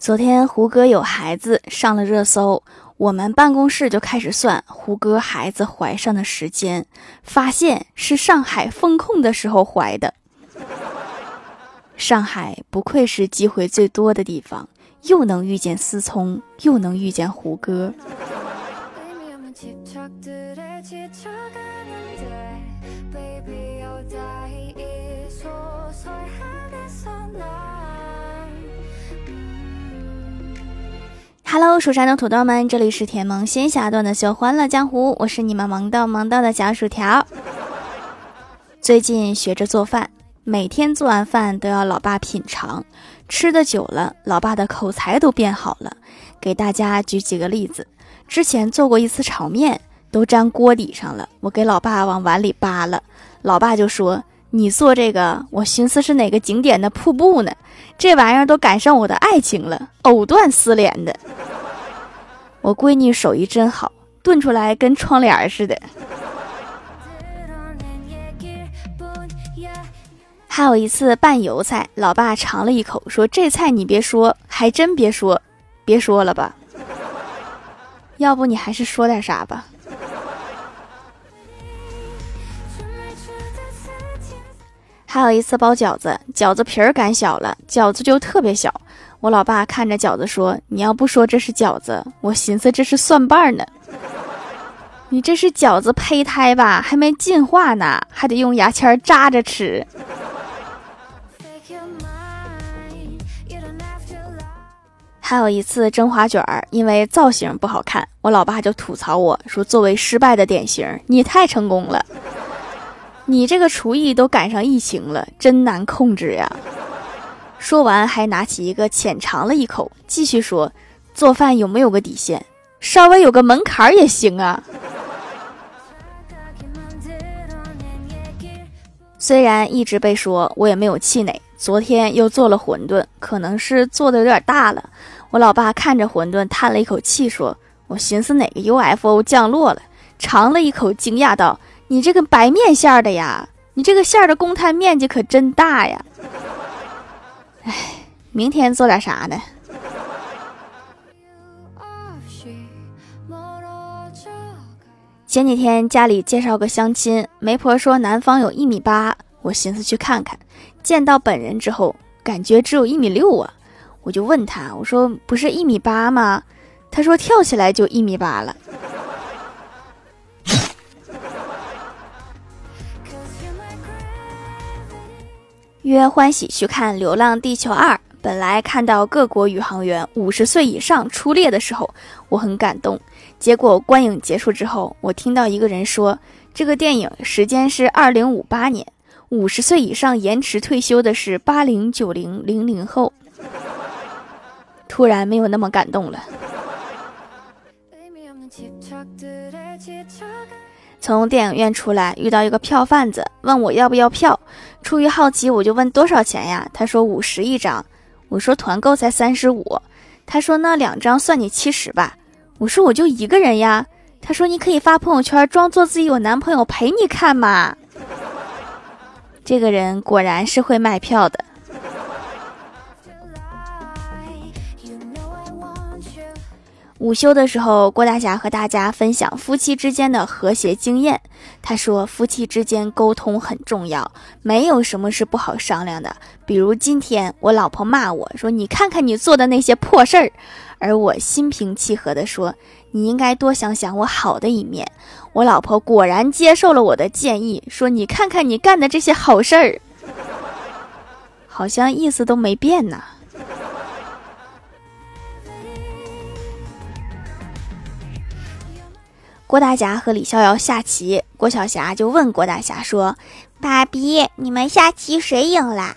昨天胡歌有孩子上了热搜，我们办公室就开始算胡歌孩子怀上的时间，发现是上海封控的时候怀的。上海不愧是机会最多的地方，又能遇见思聪，又能遇见胡歌。Hello，蜀山的土豆们，这里是甜萌仙侠段的秀欢乐江湖，我是你们萌豆萌豆的小薯条。最近学着做饭，每天做完饭都要老爸品尝，吃的久了，老爸的口才都变好了。给大家举几个例子，之前做过一次炒面，都粘锅底上了，我给老爸往碗里扒了，老爸就说。你做这个，我寻思是哪个景点的瀑布呢？这玩意儿都赶上我的爱情了，藕断丝连的。我闺女手艺真好，炖出来跟窗帘似的。还有一次拌油菜，老爸尝了一口，说：“这菜你别说，还真别说，别说了吧。要不你还是说点啥吧。”还有一次包饺子，饺子皮儿擀小了，饺子就特别小。我老爸看着饺子说：“你要不说这是饺子，我寻思这是蒜瓣呢。你这是饺子胚胎吧？还没进化呢，还得用牙签扎着吃。”还有一次蒸花卷儿，因为造型不好看，我老爸就吐槽我说：“作为失败的典型，你太成功了。”你这个厨艺都赶上疫情了，真难控制呀！说完，还拿起一个浅尝了一口，继续说：“做饭有没有个底线？稍微有个门槛也行啊。”虽然一直被说，我也没有气馁。昨天又做了馄饨，可能是做的有点大了。我老爸看着馄饨，叹了一口气，说：“我寻思哪个 UFO 降落了。”尝了一口，惊讶道。你这个白面馅儿的呀，你这个馅儿的公摊面积可真大呀！哎，明天做点啥呢？前几天家里介绍个相亲，媒婆说男方有一米八，我寻思去看看。见到本人之后，感觉只有一米六啊！我就问他，我说不是一米八吗？他说跳起来就一米八了。约欢喜去看《流浪地球二》，本来看到各国宇航员五十岁以上出列的时候，我很感动。结果观影结束之后，我听到一个人说，这个电影时间是二零五八年，五十岁以上延迟退休的是八零九零零零后。突然没有那么感动了。从电影院出来，遇到一个票贩子，问我要不要票。出于好奇，我就问多少钱呀？他说五十一张。我说团购才三十五。他说那两张算你七十吧。我说我就一个人呀。他说你可以发朋友圈，装作自己有男朋友陪你看嘛。这个人果然是会卖票的。午休的时候，郭大侠和大家分享夫妻之间的和谐经验。他说，夫妻之间沟通很重要，没有什么是不好商量的。比如今天我老婆骂我说：“你看看你做的那些破事儿。”而我心平气和地说：“你应该多想想我好的一面。”我老婆果然接受了我的建议，说：“你看看你干的这些好事儿，好像意思都没变呢。”郭大侠和李逍遥下棋，郭晓霞就问郭大侠说：“爸比，你们下棋谁赢了？”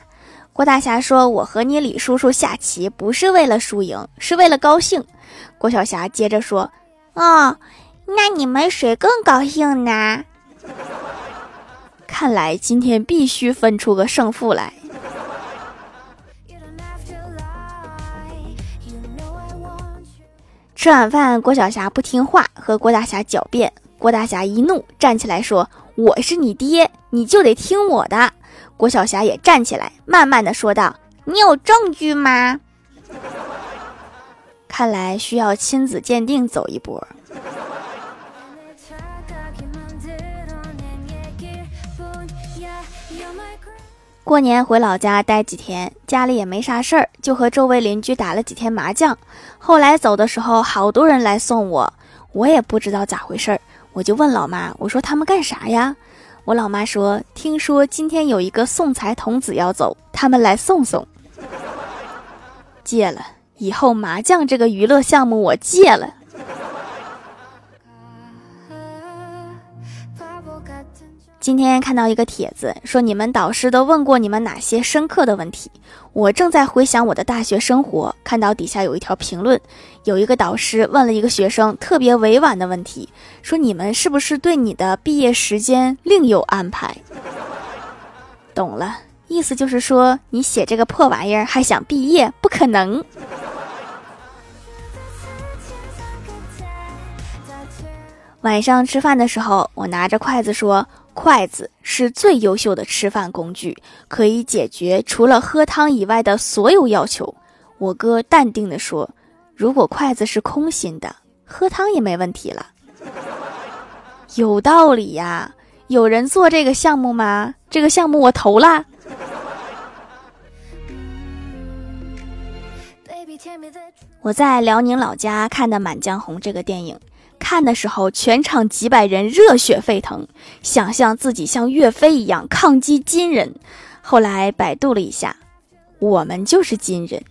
郭大侠说：“我和你李叔叔下棋不是为了输赢，是为了高兴。”郭晓霞接着说：“哦，那你们谁更高兴呢？”看来今天必须分出个胜负来。吃晚饭，郭晓霞不听话，和郭大侠狡辩。郭大侠一怒，站起来说：“我是你爹，你就得听我的。”郭晓霞也站起来，慢慢的说道：“你有证据吗？”看来需要亲子鉴定走一波。过年回老家待几天，家里也没啥事儿，就和周围邻居打了几天麻将。后来走的时候，好多人来送我，我也不知道咋回事儿，我就问老妈：“我说他们干啥呀？”我老妈说：“听说今天有一个送财童子要走，他们来送送。”戒了，以后麻将这个娱乐项目我戒了。今天看到一个帖子，说你们导师都问过你们哪些深刻的问题？我正在回想我的大学生活，看到底下有一条评论，有一个导师问了一个学生特别委婉的问题，说你们是不是对你的毕业时间另有安排？懂了，意思就是说你写这个破玩意儿还想毕业，不可能。晚上吃饭的时候，我拿着筷子说。筷子是最优秀的吃饭工具，可以解决除了喝汤以外的所有要求。我哥淡定地说：“如果筷子是空心的，喝汤也没问题了。”有道理呀！有人做这个项目吗？这个项目我投啦。我在辽宁老家看的《满江红》这个电影。看的时候，全场几百人热血沸腾，想象自己像岳飞一样抗击金人。后来百度了一下，我们就是金人。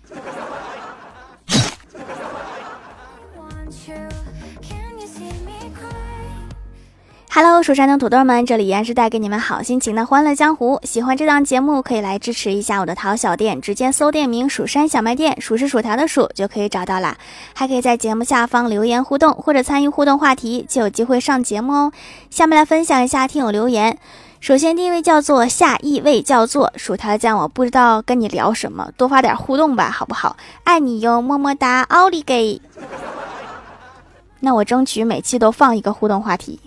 Hello，蜀山的土豆们，这里依然是带给你们好心情的欢乐江湖。喜欢这档节目，可以来支持一下我的淘小店，直接搜店名“蜀山小卖店”，数是薯条的数就可以找到啦。还可以在节目下方留言互动，或者参与互动话题，就有机会上节目哦。下面来分享一下听友留言。首先第一位叫做下一位叫做薯条酱，我不知道跟你聊什么，多发点互动吧，好不好？爱你哟，么么哒，奥利给。那我争取每期都放一个互动话题。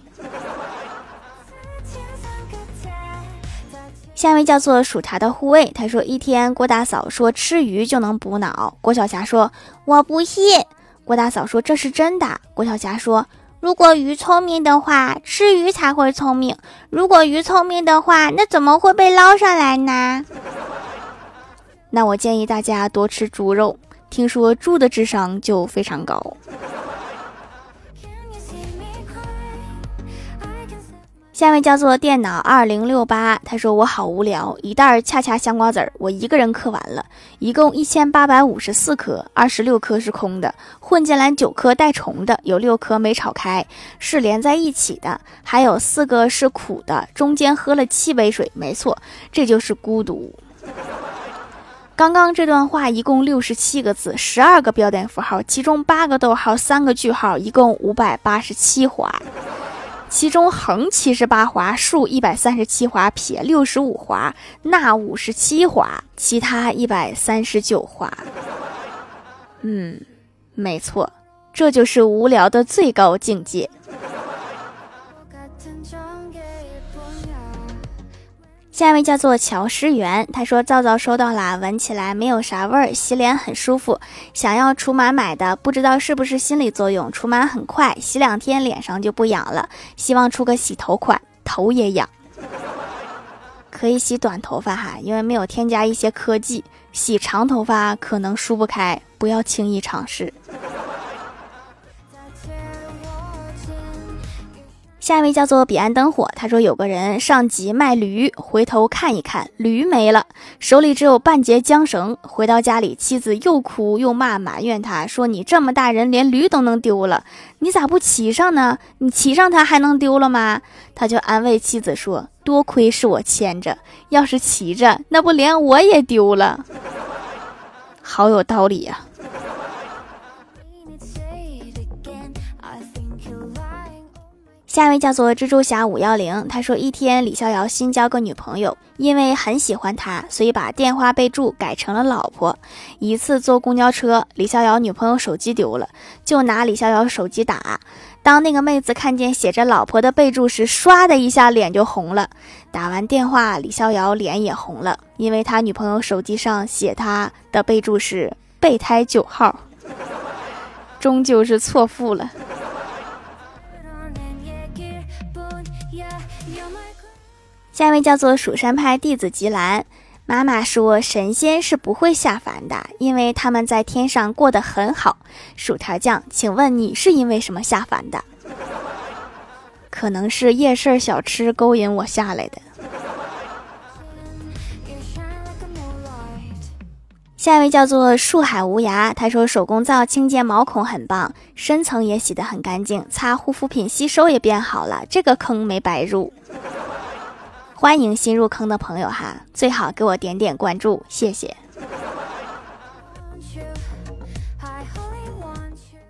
下一位叫做薯茶的护卫，他说：“一天，郭大嫂说吃鱼就能补脑。”郭晓霞说：“我不信。”郭大嫂说：“这是真的。”郭晓霞说：“如果鱼聪明的话，吃鱼才会聪明；如果鱼聪明的话，那怎么会被捞上来呢？” 那我建议大家多吃猪肉，听说猪的智商就非常高。下面叫做电脑二零六八，他说我好无聊，一袋恰恰香瓜子儿，我一个人嗑完了，一共一千八百五十四颗，二十六颗是空的，混进来九颗带虫的，有六颗没炒开，是连在一起的，还有四个是苦的，中间喝了七杯水，没错，这就是孤独。刚刚这段话一共六十七个字，十二个标点符号，其中八个逗号，三个句号，一共五百八十七划。其中横七十八划，竖一百三十七划，撇六十五划，捺五十七划，其他一百三十九划。嗯，没错，这就是无聊的最高境界。下一位叫做乔诗媛，他说皂皂收到啦，闻起来没有啥味儿，洗脸很舒服。想要除螨买的，不知道是不是心理作用，除螨很快，洗两天脸上就不痒了。希望出个洗头款，头也痒。可以洗短头发哈，因为没有添加一些科技。洗长头发可能梳不开，不要轻易尝试。下一位叫做彼岸灯火，他说有个人上集卖驴，回头看一看，驴没了，手里只有半截缰绳。回到家里，妻子又哭又骂，埋怨他说：“你这么大人，连驴都能丢了，你咋不骑上呢？你骑上它还能丢了吗？”他就安慰妻子说：“多亏是我牵着，要是骑着，那不连我也丢了。”好有道理呀。下一位叫做蜘蛛侠五幺零，他说一天李逍遥新交个女朋友，因为很喜欢她，所以把电话备注改成了老婆。一次坐公交车，李逍遥女朋友手机丢了，就拿李逍遥手机打。当那个妹子看见写着老婆的备注时，唰的一下脸就红了。打完电话，李逍遥脸也红了，因为他女朋友手机上写他的备注是备胎九号。终究是错付了。下一位叫做蜀山派弟子吉兰，妈妈说神仙是不会下凡的，因为他们在天上过得很好。薯条酱，请问你是因为什么下凡的？可能是夜市小吃勾引我下来的。下一位叫做树海无涯，他说手工皂清洁毛孔很棒，深层也洗得很干净，擦护肤品吸收也变好了，这个坑没白入。欢迎新入坑的朋友哈，最好给我点点关注，谢谢。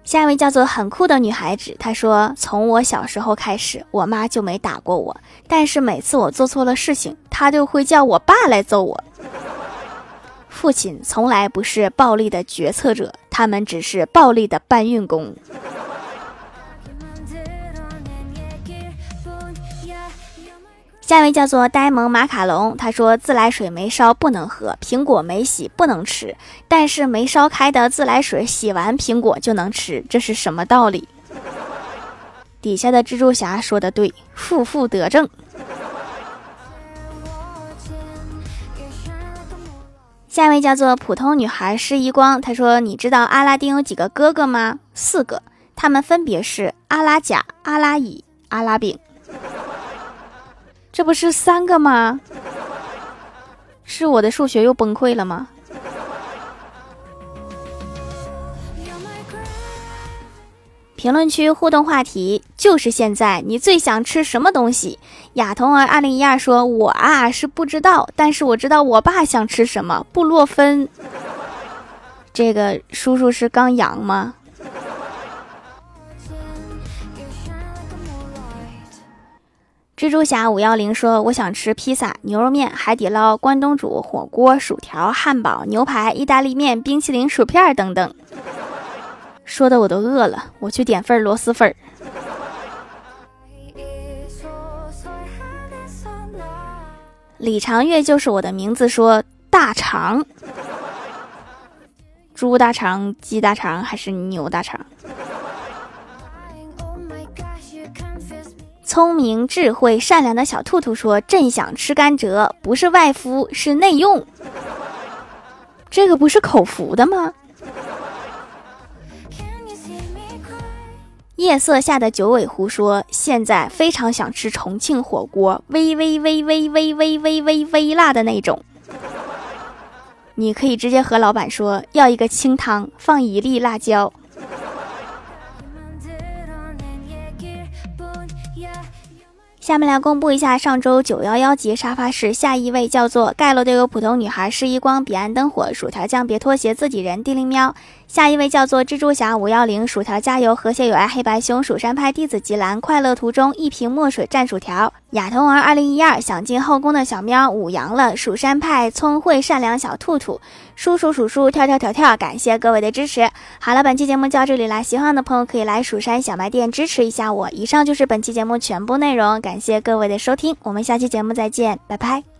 下一位叫做很酷的女孩子，她说：“从我小时候开始，我妈就没打过我，但是每次我做错了事情，她就会叫我爸来揍我。父亲从来不是暴力的决策者，他们只是暴力的搬运工。”下一位叫做呆萌马卡龙，他说自来水没烧不能喝，苹果没洗不能吃，但是没烧开的自来水洗完苹果就能吃，这是什么道理？底下的蜘蛛侠说的对，负负得正。下一位叫做普通女孩施一光，她说你知道阿拉丁有几个哥哥吗？四个，他们分别是阿拉甲、阿拉乙、阿拉丙。这不是三个吗？是我的数学又崩溃了吗？评论区互动话题就是现在，你最想吃什么东西？亚童儿二零一二说：“我啊是不知道，但是我知道我爸想吃什么。”布洛芬，这个叔叔是刚阳吗？蜘蛛侠五幺零说：“我想吃披萨、牛肉面、海底捞、关东煮、火锅、薯条、汉堡、牛排、意大利面、冰淇淋、薯片等等。”说的我都饿了，我去点份螺蛳粉。李长月就是我的名字，说大肠，猪大肠、鸡大肠还是牛大肠？聪明、智慧、善良的小兔兔说：“朕想吃甘蔗，不是外敷，是内用。这个不是口服的吗？”夜色下的九尾狐说：“现在非常想吃重庆火锅，微微微微微微微微微辣的那种。你可以直接和老板说要一个清汤，放一粒辣椒。”下面来公布一下上周九幺幺级沙发是下一位叫做盖楼的有普通女孩是一光彼岸灯火薯条酱别拖鞋自己人地灵喵，下一位叫做蜘蛛侠五幺零薯条加油和谐有爱黑白熊蜀山派弟子吉兰快乐途中一瓶墨水蘸薯条亚童儿二零一二想进后宫的小喵五阳了蜀山派聪慧善良小兔兔叔叔数数跳跳跳跳感谢各位的支持。好了，本期节目就到这里啦，喜欢的朋友可以来蜀山小卖店支持一下我。以上就是本期节目全部内容，感谢各位的收听，我们下期节目再见，拜拜。